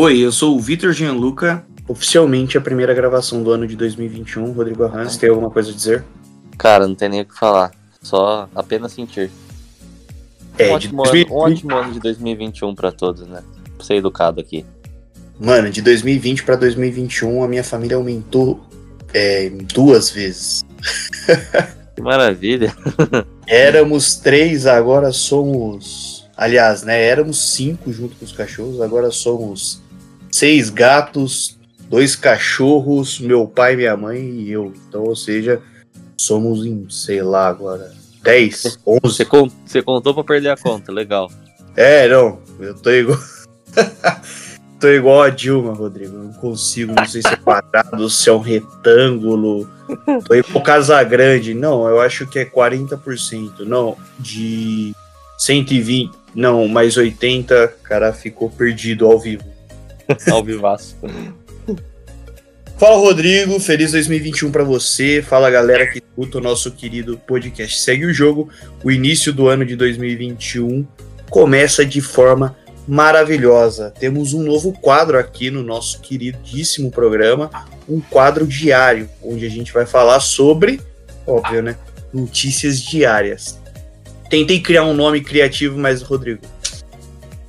Oi, eu sou o Vitor Gianluca. Oficialmente a primeira gravação do ano de 2021. Rodrigo Arranz, tem alguma coisa a dizer? Cara, não tem nem o que falar. Só apenas sentir. É, um, de ótimo 2020 ano, um ótimo ano de 2021 pra todos, né? Pra ser educado aqui. Mano, de 2020 para 2021 a minha família aumentou é, duas vezes. Que maravilha. Éramos três, agora somos. Aliás, né? Éramos cinco junto com os cachorros, agora somos seis gatos, dois cachorros, meu pai, minha mãe e eu. Então, ou seja, somos em, sei lá, agora 10, 11. Você, con- você contou pra perder a conta, legal. É, não, eu tô igual. tô igual a Dilma, Rodrigo. Eu não consigo, não sei se é quadrado, se é um retângulo. Tô igual Casa Grande. Não, eu acho que é 40%. Não, de 120. Não, mais 80, cara, ficou perdido ao vivo. Ao vivaço. Fala, Rodrigo. Feliz 2021 pra você. Fala, galera que escuta o nosso querido podcast. Segue o jogo. O início do ano de 2021 começa de forma maravilhosa. Temos um novo quadro aqui no nosso queridíssimo programa, um quadro diário, onde a gente vai falar sobre, óbvio, né, notícias diárias. Tentei criar um nome criativo, mas Rodrigo,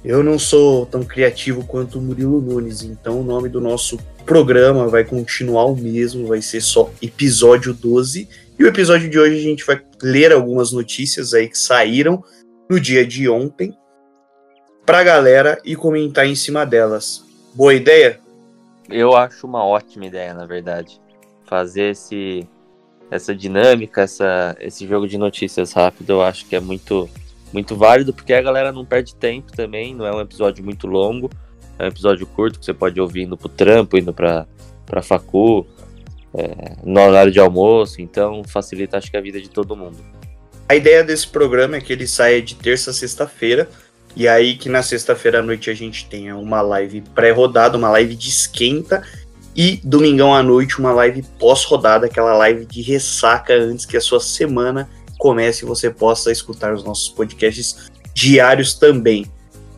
eu não sou tão criativo quanto o Murilo Nunes, então o nome do nosso programa vai continuar o mesmo, vai ser só episódio 12. E o episódio de hoje a gente vai ler algumas notícias aí que saíram no dia de ontem pra galera e comentar em cima delas. Boa ideia? Eu acho uma ótima ideia, na verdade. Fazer esse, essa dinâmica, essa, esse jogo de notícias rápido, eu acho que é muito, muito válido, porque a galera não perde tempo também, não é um episódio muito longo, é um episódio curto que você pode ouvir indo pro trampo, indo pra, pra facu, é, no horário de almoço, então facilita acho que a vida de todo mundo. A ideia desse programa é que ele saia de terça a sexta-feira, e aí que na sexta-feira à noite a gente tenha uma live pré-rodada, uma live de esquenta, e domingão à noite uma live pós-rodada, aquela live de ressaca antes que a sua semana comece e você possa escutar os nossos podcasts diários também.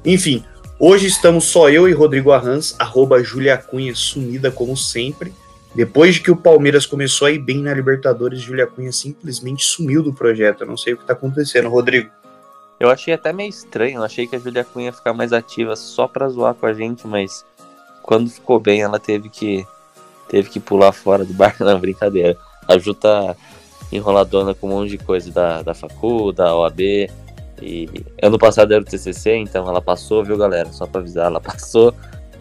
Enfim, hoje estamos só eu e Rodrigo Arranz, arroba Julia Cunha sumida como sempre. Depois de que o Palmeiras começou a ir bem na Libertadores, Julia Cunha simplesmente sumiu do projeto. Eu não sei o que tá acontecendo, Rodrigo. Eu achei até meio estranho, eu achei que a Julia Cunha ia ficar mais ativa só pra zoar com a gente, mas quando ficou bem ela teve que teve que pular fora do barco, não, brincadeira. A Ju tá enroladona com um monte de coisa da, da facu, da OAB, e ano passado era o TCC, então ela passou, viu galera, só pra avisar, ela passou,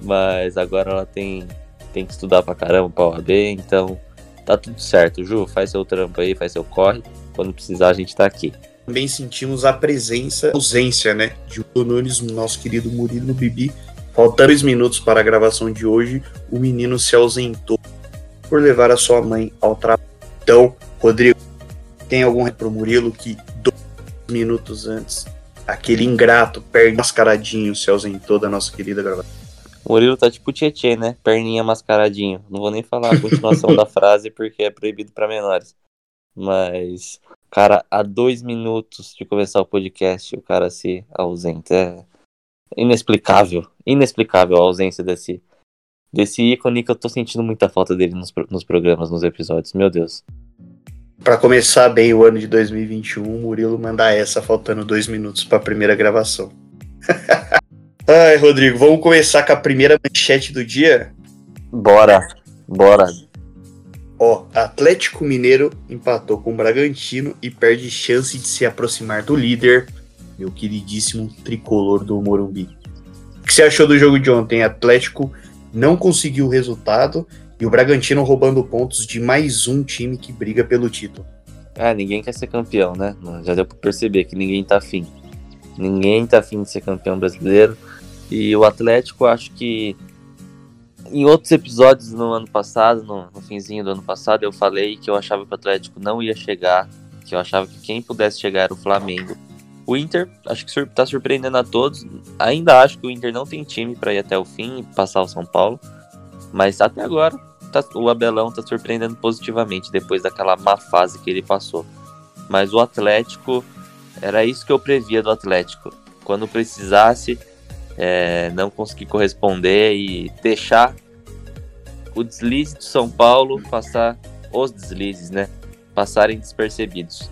mas agora ela tem, tem que estudar pra caramba pra OAB, então tá tudo certo. Ju, faz seu trampo aí, faz seu corre, quando precisar a gente tá aqui. Também sentimos a presença, a ausência, né, de o Nunes, nosso querido Murilo Bibi. Faltando dois minutos para a gravação de hoje, o menino se ausentou por levar a sua mãe ao trabalho. Então, Rodrigo, tem algum pro Murilo que dois minutos antes, aquele ingrato, perde mascaradinho, se ausentou da nossa querida gravação? Murilo tá tipo Tietê, né? Perninha mascaradinho. Não vou nem falar a continuação da frase porque é proibido pra menores. Mas, cara, há dois minutos de começar o podcast, o cara se ausenta. É inexplicável. Inexplicável a ausência desse, desse ícone que eu tô sentindo muita falta dele nos, nos programas, nos episódios. Meu Deus. Para começar bem o ano de 2021, o Murilo manda essa faltando dois minutos para a primeira gravação. Ai, Rodrigo, vamos começar com a primeira manchete do dia? Bora. Bora. Ó, Atlético Mineiro empatou com o Bragantino e perde chance de se aproximar do líder, meu queridíssimo tricolor do Morumbi. O que você achou do jogo de ontem? Atlético não conseguiu o resultado e o Bragantino roubando pontos de mais um time que briga pelo título. Ah, ninguém quer ser campeão, né? Já deu pra perceber que ninguém tá afim. Ninguém tá afim de ser campeão brasileiro. E o Atlético, acho que em outros episódios no ano passado, no, no finzinho do ano passado, eu falei que eu achava que o Atlético não ia chegar, que eu achava que quem pudesse chegar era o Flamengo. O Inter, acho que sur tá surpreendendo a todos. Ainda acho que o Inter não tem time para ir até o fim e passar o São Paulo. Mas até agora, tá- o Abelão tá surpreendendo positivamente depois daquela má fase que ele passou. Mas o Atlético, era isso que eu previa do Atlético. Quando precisasse, é, não conseguir corresponder e deixar o deslize do São Paulo passar os deslizes, né? Passarem despercebidos.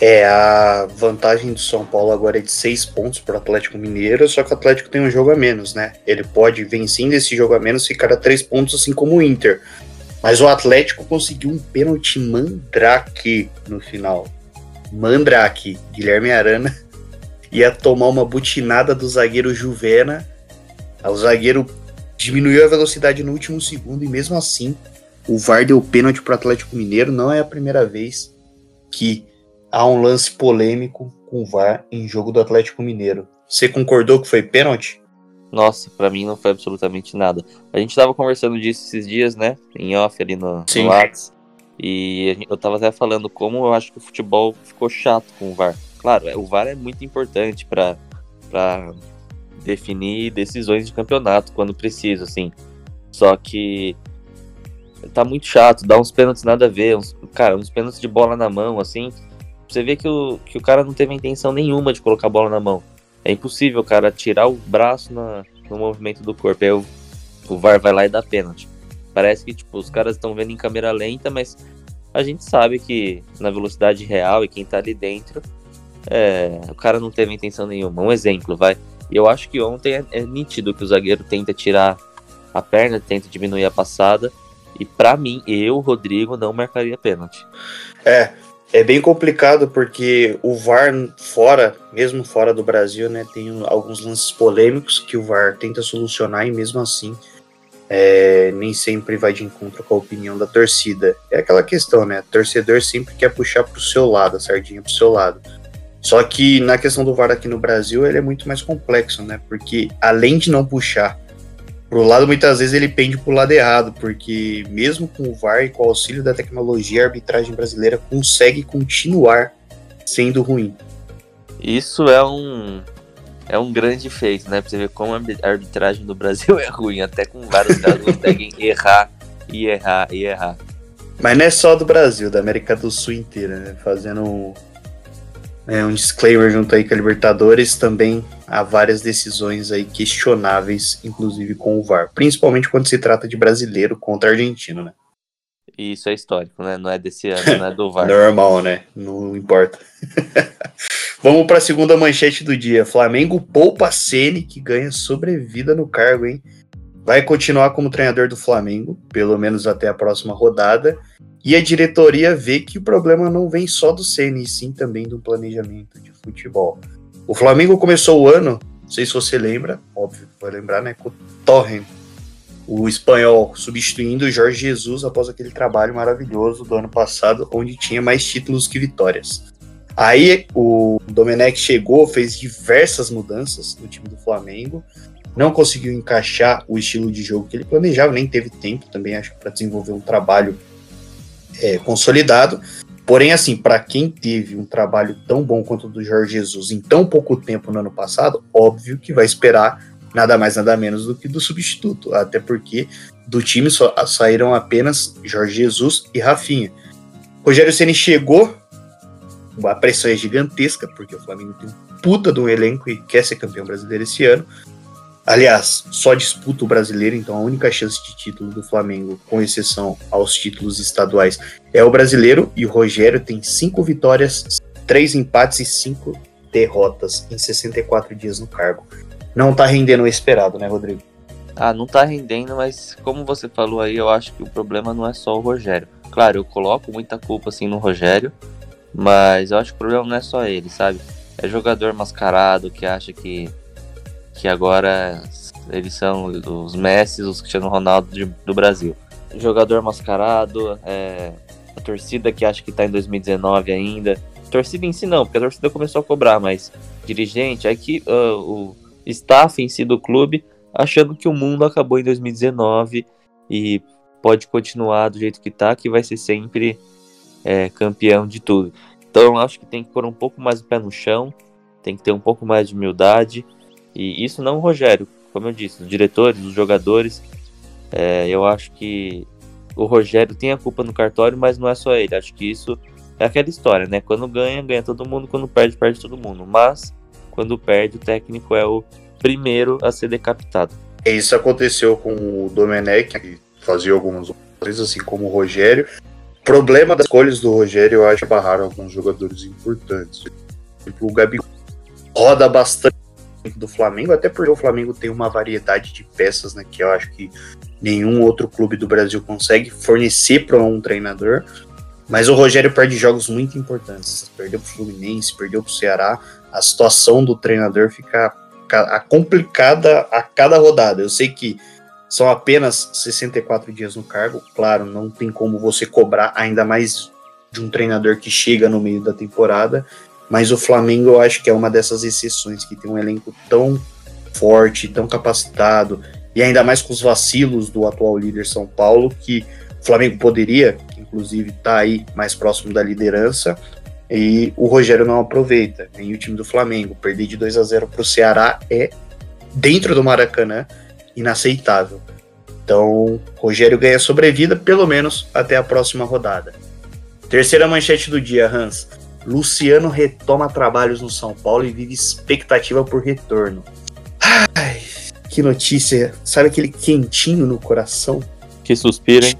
É, a vantagem do São Paulo agora é de seis pontos para o Atlético Mineiro, só que o Atlético tem um jogo a menos, né? Ele pode, vencendo esse jogo a menos, ficar a três pontos, assim como o Inter. Mas o Atlético conseguiu um pênalti mandrake no final. Mandrake, Guilherme Arana ia tomar uma butinada do zagueiro Juvena. O zagueiro diminuiu a velocidade no último segundo e mesmo assim o VAR deu pênalti para o Atlético Mineiro. Não é a primeira vez que há um lance polêmico com o VAR em jogo do Atlético Mineiro. Você concordou que foi pênalti? Nossa, para mim não foi absolutamente nada. A gente tava conversando disso esses dias, né? Em off ali no, Sim. no Whats. E eu tava até falando como eu acho que o futebol ficou chato com o VAR. Claro, é, o VAR é muito importante para definir decisões de campeonato quando precisa, assim. Só que tá muito chato, dá uns pênaltis nada a ver, uns, cara, uns pênaltis de bola na mão, assim. Você vê que o, que o cara não teve intenção nenhuma de colocar a bola na mão. É impossível, cara, tirar o braço na, no movimento do corpo. Aí o, o VAR vai lá e dá pênalti. Parece que, tipo, os caras estão vendo em câmera lenta, mas a gente sabe que na velocidade real e quem tá ali dentro, é, o cara não teve intenção nenhuma. Um exemplo, vai. Eu acho que ontem é, é nítido que o zagueiro tenta tirar a perna, tenta diminuir a passada. E para mim, eu, Rodrigo, não marcaria pênalti. É, é bem complicado porque o VAR fora, mesmo fora do Brasil, né, tem alguns lances polêmicos que o VAR tenta solucionar e mesmo assim é, nem sempre vai de encontro com a opinião da torcida. É aquela questão, né? Torcedor sempre quer puxar pro seu lado, a sardinha pro seu lado. Só que na questão do VAR aqui no Brasil, ele é muito mais complexo, né? Porque além de não puxar pro lado, muitas vezes ele pende pro lado errado, porque mesmo com o VAR e com o auxílio da tecnologia, a arbitragem brasileira consegue continuar sendo ruim. Isso é um é um grande feito, né? Pra você ver como a arbitragem do Brasil é ruim, até com vários caras conseguem errar e errar e errar. Mas não é só do Brasil, da América do Sul inteira, né? Fazendo um, é, um disclaimer junto aí com a Libertadores, também há várias decisões aí questionáveis, inclusive com o VAR, principalmente quando se trata de brasileiro contra argentino, né? Isso é histórico, né? Não é desse ano, não é do VAR. Normal, né? Não importa. Vamos para a segunda manchete do dia. Flamengo poupa Ceni que ganha sobrevida no cargo, hein? Vai continuar como treinador do Flamengo, pelo menos até a próxima rodada. E a diretoria vê que o problema não vem só do Ceni, sim também do planejamento de futebol. O Flamengo começou o ano, não sei se você lembra, óbvio, vai lembrar, né? Com o Torren, o espanhol, substituindo o Jorge Jesus após aquele trabalho maravilhoso do ano passado, onde tinha mais títulos que vitórias. Aí o Domenech chegou, fez diversas mudanças no time do Flamengo, não conseguiu encaixar o estilo de jogo que ele planejava, nem teve tempo também, acho, para desenvolver um trabalho é, consolidado. Porém, assim, para quem teve um trabalho tão bom quanto o do Jorge Jesus em tão pouco tempo no ano passado, óbvio que vai esperar nada mais nada menos do que do substituto, até porque do time só saíram apenas Jorge Jesus e Rafinha. Rogério Ceni chegou, a pressão é gigantesca, porque o Flamengo tem um puta de um elenco e quer ser campeão brasileiro esse ano. Aliás, só disputa o brasileiro, então a única chance de título do Flamengo, com exceção aos títulos estaduais, é o brasileiro. E o Rogério tem cinco vitórias, três empates e cinco derrotas em 64 dias no cargo. Não tá rendendo o esperado, né, Rodrigo? Ah, não tá rendendo, mas como você falou aí, eu acho que o problema não é só o Rogério. Claro, eu coloco muita culpa assim no Rogério, mas eu acho que o problema não é só ele, sabe? É jogador mascarado que acha que que agora eles são os Messi, os Cristiano Ronaldo de, do Brasil. Jogador mascarado, é, a torcida que acha que tá em 2019 ainda. Torcida em si não, porque a torcida começou a cobrar, mas dirigente, é que uh, o staff em si do clube achando que o mundo acabou em 2019 e pode continuar do jeito que tá, que vai ser sempre é, campeão de tudo. Então eu acho que tem que pôr um pouco mais o pé no chão, tem que ter um pouco mais de humildade e isso não o Rogério, como eu disse, os diretores, os jogadores. É, eu acho que o Rogério tem a culpa no cartório, mas não é só ele. Acho que isso é aquela história, né? Quando ganha, ganha todo mundo, quando perde, perde todo mundo. Mas quando perde, o técnico é o primeiro a ser decapitado. Isso aconteceu com o Domenech, que fazia algumas coisas, assim como o Rogério. O problema das escolhas do Rogério, eu acho barraram alguns jogadores importantes. Tipo, o Gabi roda bastante do Flamengo, até porque o Flamengo tem uma variedade de peças, né, que eu acho que nenhum outro clube do Brasil consegue fornecer para um treinador. Mas o Rogério perde jogos muito importantes. Perdeu para o Fluminense, perdeu para o Ceará. A situação do treinador fica complicada a cada rodada. Eu sei que são apenas 64 dias no cargo. Claro, não tem como você cobrar ainda mais de um treinador que chega no meio da temporada. Mas o Flamengo eu acho que é uma dessas exceções que tem um elenco tão forte, tão capacitado, e ainda mais com os vacilos do atual líder São Paulo, que o Flamengo poderia, inclusive, estar tá aí mais próximo da liderança, e o Rogério não aproveita, nem o time do Flamengo. Perder de 2 a 0 para o Ceará é, dentro do Maracanã, inaceitável. Então, Rogério ganha sobrevida, pelo menos até a próxima rodada. Terceira manchete do dia, Hans. Luciano retoma trabalhos no São Paulo e vive expectativa por retorno. Ai, que notícia. Sabe aquele quentinho no coração? Que suspira, hein?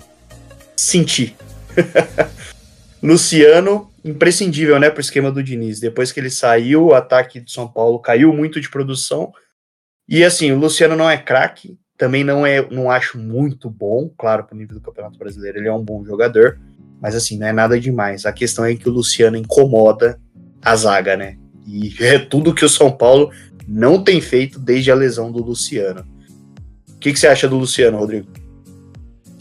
Senti. Luciano, imprescindível, né, pro esquema do Diniz. Depois que ele saiu, o ataque do São Paulo caiu muito de produção. E assim, o Luciano não é craque, também não é, não acho muito bom, claro, pro nível do Campeonato Brasileiro, ele é um bom jogador, mas assim, não é nada demais. A questão é que o Luciano incomoda a zaga, né? E é tudo que o São Paulo não tem feito desde a lesão do Luciano. O que, que você acha do Luciano, Rodrigo?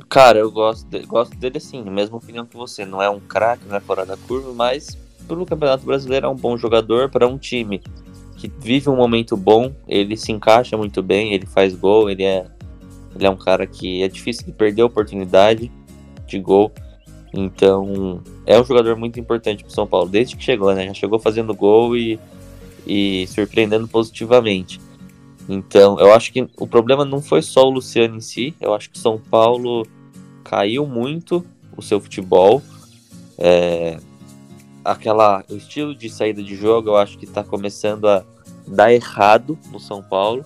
Cara, eu gosto, de, gosto dele sim, mesma opinião que você. Não é um craque, não é fora da curva, mas pelo Campeonato Brasileiro é um bom jogador para um time que vive um momento bom, ele se encaixa muito bem, ele faz gol, ele é, ele é um cara que é difícil de perder a oportunidade de gol. Então, é um jogador muito importante para São Paulo, desde que chegou, né? Já chegou fazendo gol e e surpreendendo positivamente. Então, eu acho que o problema não foi só o Luciano em si, eu acho que São Paulo caiu muito o seu futebol. É, aquela, o estilo de saída de jogo eu acho que está começando a dar errado no São Paulo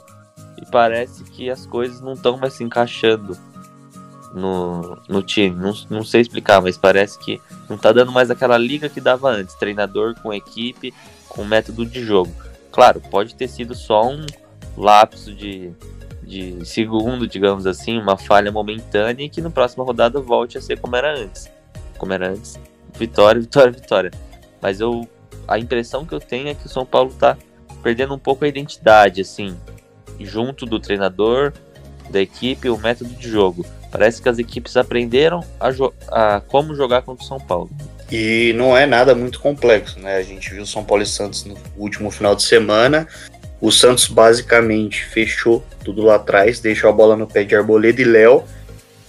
e parece que as coisas não estão mais se encaixando no, no time. Não, não sei explicar, mas parece que não está dando mais aquela liga que dava antes treinador com equipe com método de jogo. Claro, pode ter sido só um lapso de, de segundo, digamos assim, uma falha momentânea e que na próxima rodada volte a ser como era antes. Como era antes, vitória, vitória, vitória. Mas eu a impressão que eu tenho é que o São Paulo está perdendo um pouco a identidade, assim, junto do treinador, da equipe, o método de jogo. Parece que as equipes aprenderam a, a como jogar contra o São Paulo. E não é nada muito complexo, né? A gente viu São Paulo e Santos no último final de semana. O Santos basicamente fechou tudo lá atrás, deixou a bola no pé de Arboleda e Léo,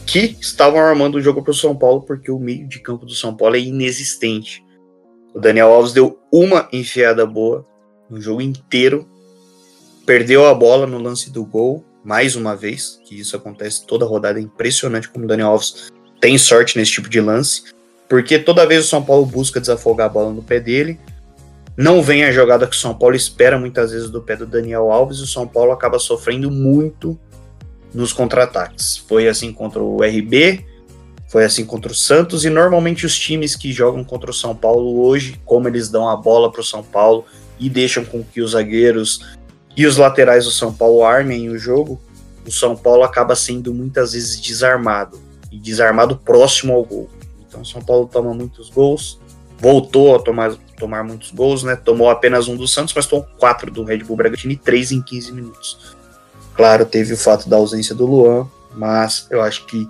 que estavam armando o jogo para o São Paulo, porque o meio de campo do São Paulo é inexistente. O Daniel Alves deu uma enfiada boa no jogo inteiro, perdeu a bola no lance do gol, mais uma vez, que isso acontece toda rodada, é impressionante como o Daniel Alves tem sorte nesse tipo de lance. Porque toda vez o São Paulo busca desafogar a bola no pé dele. Não vem a jogada que o São Paulo espera muitas vezes do pé do Daniel Alves. E o São Paulo acaba sofrendo muito nos contra-ataques. Foi assim contra o RB, foi assim contra o Santos. E normalmente os times que jogam contra o São Paulo hoje, como eles dão a bola para o São Paulo e deixam com que os zagueiros e os laterais do São Paulo armem o jogo, o São Paulo acaba sendo muitas vezes desarmado e desarmado próximo ao gol. Então o São Paulo toma muitos gols, voltou a tomar, tomar muitos gols, né? Tomou apenas um do Santos, mas tomou quatro do Red Bull Bragantino e três em 15 minutos. Claro, teve o fato da ausência do Luan, mas eu acho que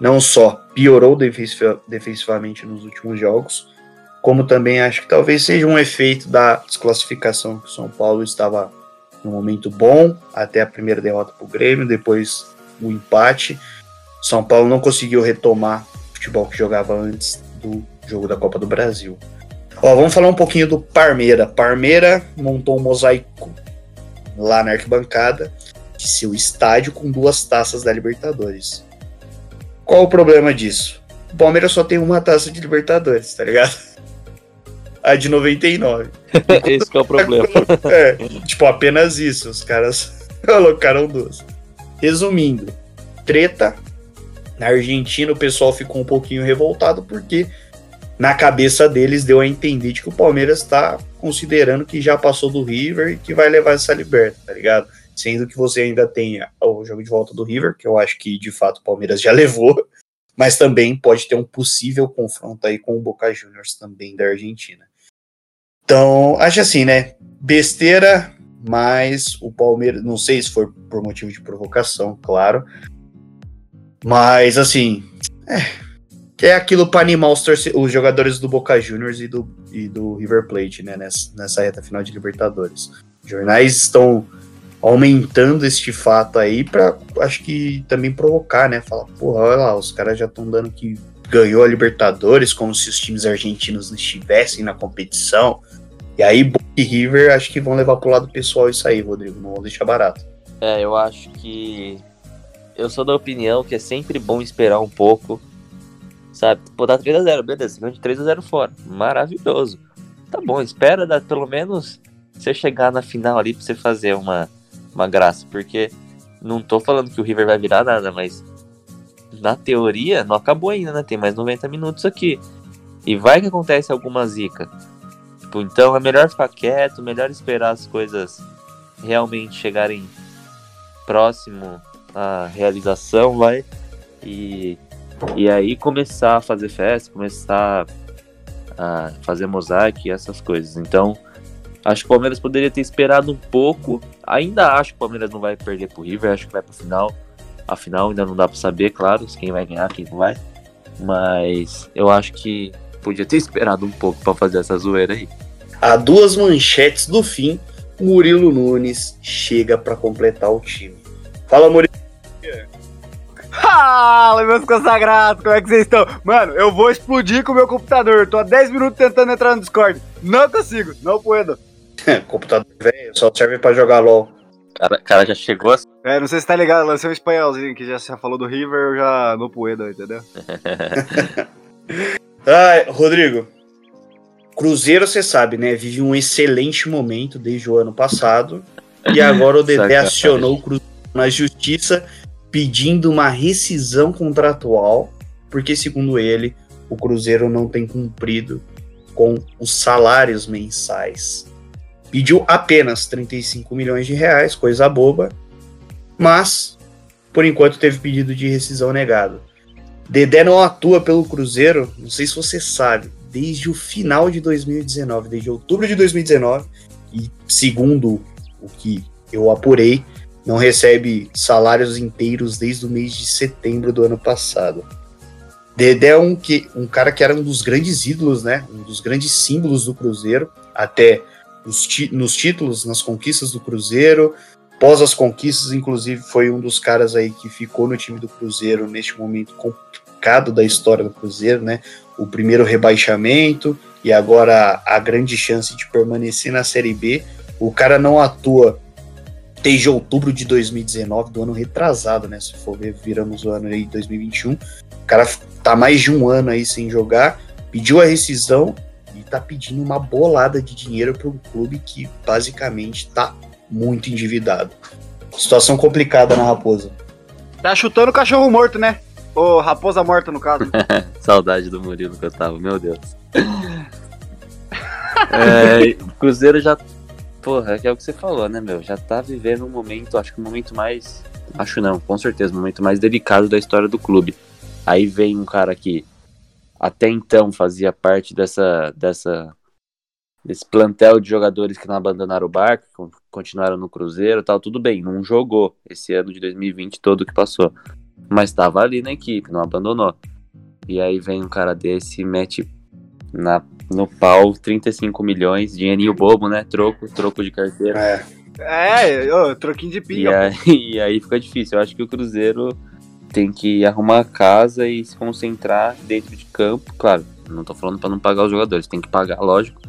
não só piorou defensivamente nos últimos jogos, como também acho que talvez seja um efeito da desclassificação que o São Paulo estava num momento bom até a primeira derrota para o Grêmio, depois o empate. São Paulo não conseguiu retomar futebol que jogava antes do jogo da Copa do Brasil. Ó, vamos falar um pouquinho do Parmeira. Parmeira montou um mosaico lá na arquibancada de seu estádio com duas taças da Libertadores. Qual o problema disso? O Palmeiras só tem uma taça de Libertadores, tá ligado? A de 99. Esse é o problema. É, tipo, apenas isso. Os caras Colocaram duas. Resumindo, treta. Na Argentina o pessoal ficou um pouquinho revoltado porque na cabeça deles deu a entender de que o Palmeiras está considerando que já passou do River e que vai levar essa liberta, tá ligado? Sendo que você ainda tem o jogo de volta do River, que eu acho que de fato o Palmeiras já levou, mas também pode ter um possível confronto aí com o Boca Juniors também da Argentina. Então, acho assim, né? Besteira, mas o Palmeiras, não sei se foi por motivo de provocação, claro. Mas assim, é, é aquilo para animar os, os, jogadores do Boca Juniors e do, e do River Plate, né? Nessa, nessa reta final de Libertadores. Os jornais estão aumentando este fato aí para acho que também provocar, né? Falar, porra, olha lá, os caras já estão dando que ganhou a Libertadores como se os times argentinos não estivessem na competição. E aí, Boca e River acho que vão levar pro lado pessoal isso aí, Rodrigo. Não vão deixar barato. É, eu acho que. Eu sou da opinião que é sempre bom esperar um pouco. Sabe? Pô, dá 3x0, beleza. Você de 3x0 fora. Maravilhoso. Tá bom, espera dar pelo menos você chegar na final ali pra você fazer uma, uma graça. Porque não tô falando que o River vai virar nada, mas na teoria não acabou ainda, né? Tem mais 90 minutos aqui. E vai que acontece alguma zica. Tipo, então é melhor ficar quieto, melhor esperar as coisas realmente chegarem próximo à realização, vai. E, e aí começar a fazer festa, começar a fazer mosaico e essas coisas. Então, acho que o Palmeiras poderia ter esperado um pouco. Ainda acho que o Palmeiras não vai perder pro River, acho que vai pro final. Afinal, ainda não dá para saber, claro, quem vai ganhar, quem não vai. Mas eu acho que podia ter esperado um pouco para fazer essa zoeira aí. A duas manchetes do fim, Murilo Nunes chega para completar o time. Fala, Murilo. Fala, meus consagrados, como é que vocês estão? Mano, eu vou explodir com o meu computador. Tô há 10 minutos tentando entrar no Discord. Não consigo, não puedo. computador velho, só serve para jogar LOL. Cara, cara já chegou assim. É, não sei se tá ligado, lancei um espanholzinho que já, já falou do River, eu já não puedo, entendeu? Ai, Rodrigo, Cruzeiro, você sabe, né? Vive um excelente momento desde o ano passado. E agora o Dedé acionou o Cruzeiro na justiça pedindo uma rescisão contratual, porque, segundo ele, o Cruzeiro não tem cumprido com os salários mensais. Pediu apenas 35 milhões de reais, coisa boba, mas por enquanto teve pedido de rescisão negado. Dedé não atua pelo Cruzeiro, não sei se você sabe, desde o final de 2019, desde outubro de 2019, e segundo o que eu apurei, não recebe salários inteiros desde o mês de setembro do ano passado. Dedé é um, que, um cara que era um dos grandes ídolos, né? Um dos grandes símbolos do Cruzeiro, até os nos títulos, nas conquistas do Cruzeiro. Pós as conquistas, inclusive, foi um dos caras aí que ficou no time do Cruzeiro neste momento complicado da história do Cruzeiro, né? o primeiro rebaixamento e agora a grande chance de permanecer na Série B. O cara não atua desde outubro de 2019, do ano retrasado, né? Se for ver, viramos o ano aí 2021. O cara tá mais de um ano aí sem jogar, pediu a rescisão e tá pedindo uma bolada de dinheiro para um clube que basicamente tá muito endividado. Situação complicada na Raposa. Tá chutando cachorro morto, né? Ô, raposa morta, no caso. Saudade do Murilo que eu tava, meu Deus. é, o Cruzeiro já. Porra, é, é o que você falou, né, meu? Já tá vivendo um momento, acho que o um momento mais. Acho não, com certeza, o um momento mais delicado da história do clube. Aí vem um cara que até então fazia parte dessa, dessa desse plantel de jogadores que não abandonaram o barco, continuaram no Cruzeiro tal, tudo bem, não jogou esse ano de 2020 todo que passou mas estava ali na equipe, não abandonou. E aí vem um cara desse e mete na, no pau 35 milhões, dinheirinho bobo, né? Troco, troco de carteira. É, é ô, troquinho de pinga. E aí, e aí fica difícil. Eu acho que o Cruzeiro tem que arrumar a casa e se concentrar dentro de campo. Claro, não tô falando para não pagar os jogadores, tem que pagar, lógico,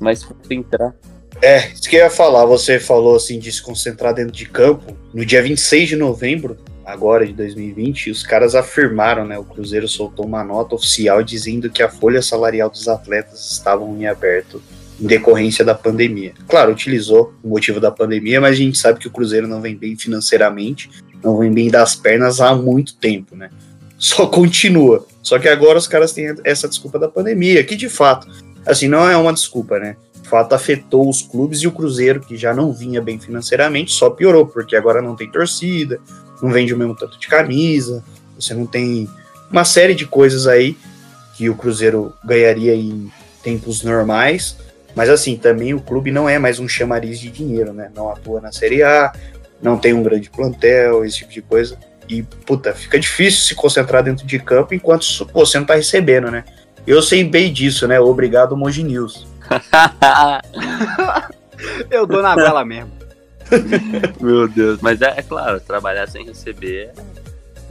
mas concentrar. É, isso que eu ia falar, você falou assim de se concentrar dentro de campo. No dia 26 de novembro, agora de 2020, os caras afirmaram, né? O Cruzeiro soltou uma nota oficial dizendo que a folha salarial dos atletas estavam em aberto em decorrência da pandemia. Claro, utilizou o motivo da pandemia, mas a gente sabe que o Cruzeiro não vem bem financeiramente, não vem bem das pernas há muito tempo, né? Só continua. Só que agora os caras têm essa desculpa da pandemia, que de fato, assim, não é uma desculpa, né? De fato, afetou os clubes e o Cruzeiro, que já não vinha bem financeiramente, só piorou, porque agora não tem torcida, não vende o mesmo tanto de camisa, você não tem uma série de coisas aí que o Cruzeiro ganharia em tempos normais, mas assim, também o clube não é mais um chamariz de dinheiro, né? Não atua na Série A, não tem um grande plantel, esse tipo de coisa. E, puta, fica difícil se concentrar dentro de campo enquanto você não tá recebendo, né? Eu sei bem disso, né? Obrigado, Moji News. Eu dou na bela mesmo. Meu Deus, mas é, é, claro, trabalhar sem receber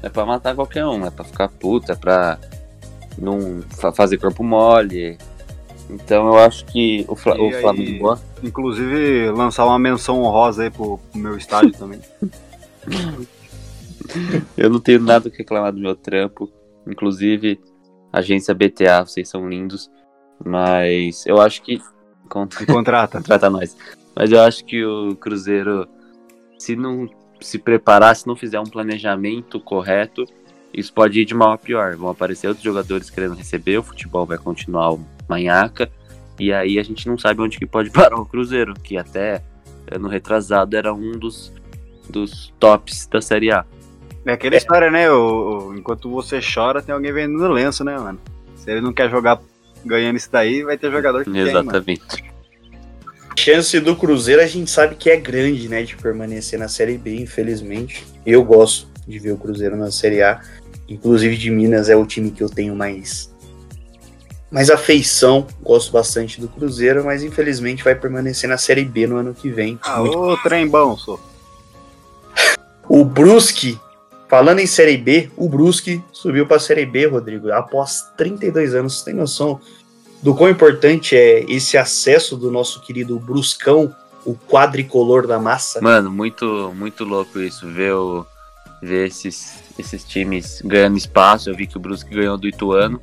é pra matar qualquer um, é pra ficar puta, é pra não fazer corpo mole, então eu acho que o, Fla o aí, Flamengo. Inclusive, lançar uma menção honrosa aí pro, pro meu estádio também. eu não tenho nada que reclamar do meu trampo. Inclusive, agência BTA, vocês são lindos. Mas eu acho que. Contra... Contrata. Contrata nós. Mas eu acho que o Cruzeiro, se não se preparar, se não fizer um planejamento correto, isso pode ir de mal a pior. Vão aparecer outros jogadores querendo receber, o futebol vai continuar manhaca. E aí a gente não sabe onde que pode parar o Cruzeiro, que até ano retrasado era um dos, dos tops da Série A. É aquela história, né? O, o, enquanto você chora, tem alguém vendendo lenço, né, mano? Se ele não quer jogar ganhando isso daí, vai ter jogador que Exatamente. Tem, chance do Cruzeiro a gente sabe que é grande, né, de permanecer na Série B, infelizmente. Eu gosto de ver o Cruzeiro na Série A. Inclusive de Minas é o time que eu tenho mais mais afeição. Gosto bastante do Cruzeiro, mas infelizmente vai permanecer na Série B no ano que vem. Ah, Muito... ô trem bom, só. o Brusque, falando em Série B, o Brusque subiu para a Série B, Rodrigo, após 32 anos. Você tem noção do quão importante é esse acesso do nosso querido Bruscão, o quadricolor da massa? Mano, muito, muito louco isso, ver, o, ver esses, esses times ganhando espaço. Eu vi que o Brusque ganhou do Ituano.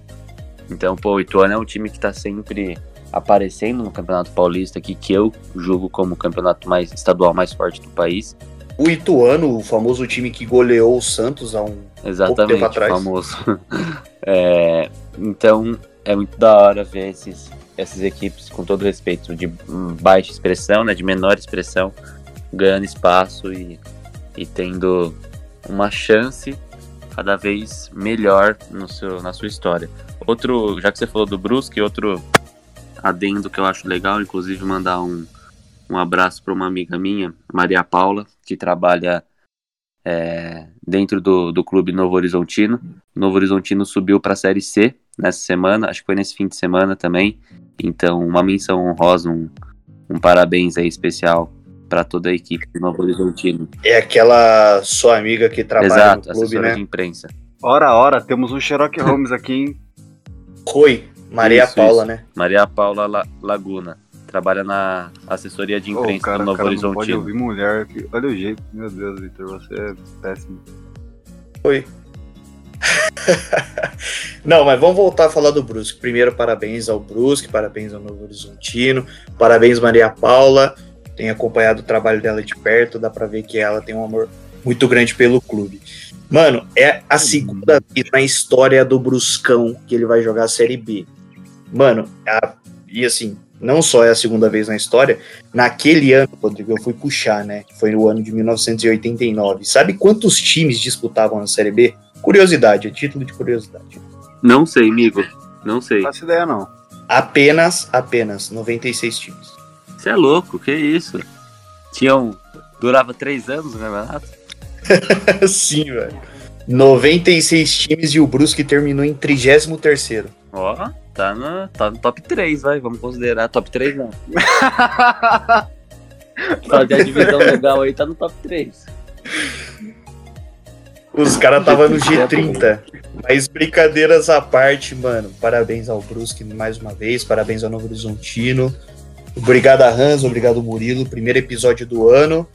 Então, pô, o Ituano é um time que tá sempre aparecendo no Campeonato Paulista aqui, que eu julgo como o campeonato mais estadual mais forte do país. O Ituano, o famoso time que goleou o Santos há um Exatamente, tempo atrás. famoso. é, então, é muito da hora ver esses, essas equipes, com todo respeito, de baixa expressão, né, de menor expressão, ganhando espaço e, e tendo uma chance cada vez melhor no seu, na sua história. Outro, já que você falou do Brusque, outro adendo que eu acho legal, inclusive mandar um, um abraço para uma amiga minha, Maria Paula, que trabalha é, dentro do, do clube Novo Horizontino. Novo Horizontino subiu para a Série C nessa semana, acho que foi nesse fim de semana também. Então, uma menção honrosa, um, um parabéns aí especial para toda a equipe do Novo Horizontino. É aquela sua amiga que trabalha Exato, no clube, né? de imprensa. Ora, ora, temos um Sherlock Holmes aqui, hein? Rui, Maria isso, Paula, isso. né? Maria Paula La Laguna. Trabalha na assessoria de imprensa oh, cara, do Novo cara Horizontino. Não pode ouvir mulher aqui. Olha o jeito. Meu Deus, Vitor, você é péssimo. Oi. Não, mas vamos voltar a falar do Brusque. Primeiro, parabéns ao Brusque, parabéns ao Novo Horizontino, parabéns Maria Paula. Tenho acompanhado o trabalho dela de perto, dá pra ver que ela tem um amor muito grande pelo clube. Mano, é a segunda vez na história do Bruscão que ele vai jogar a Série B. Mano, a, e assim, não só é a segunda vez na história, naquele ano, Rodrigo, eu fui puxar, né? Foi no ano de 1989. Sabe quantos times disputavam a Série B? Curiosidade, é título de curiosidade. Não sei, amigo. Não sei. Não faço ideia, não. Apenas, apenas 96 times. Você é louco, que isso? Tinham. Durava três anos o campeonato? Sim, velho. 96 times e o Brusque terminou em 33 Ó, oh, tá, no, tá no top 3, vai. Vamos considerar. Top 3 não. Só de a divisão legal aí tá no top 3. Os caras tava no G30. Mas brincadeiras à parte, mano. Parabéns ao Brusque mais uma vez. Parabéns ao Novo Horizontino. Obrigado a Hans, obrigado Murilo. Primeiro episódio do ano.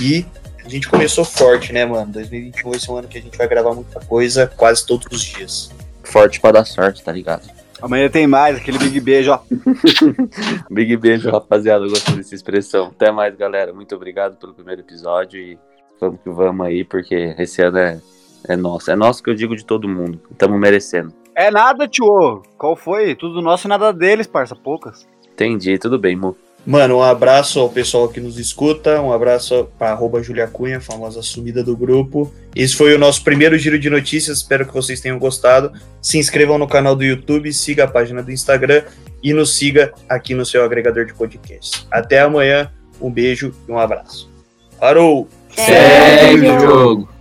E a gente começou forte, né, mano? 2021 vai ser um ano que a gente vai gravar muita coisa quase todos os dias. Forte pra dar sorte, tá ligado? Amanhã tem mais, aquele big beijo, ó. Big beijo, rapaziada. Eu gosto dessa expressão. Até mais, galera. Muito obrigado pelo primeiro episódio e vamos que vamos aí, porque esse ano é, é nosso. É nosso que eu digo de todo mundo. Estamos merecendo. É nada, tio. Qual foi? Tudo nosso e nada deles, parça. Poucas. Entendi, tudo bem, Mu. Mano, um abraço ao pessoal que nos escuta, um abraço para Julia Cunha, famosa sumida do grupo. Esse foi o nosso primeiro giro de notícias, espero que vocês tenham gostado. Se inscrevam no canal do YouTube, siga a página do Instagram e nos siga aqui no seu agregador de podcast. Até amanhã, um beijo e um abraço. Parou! Segue o jogo.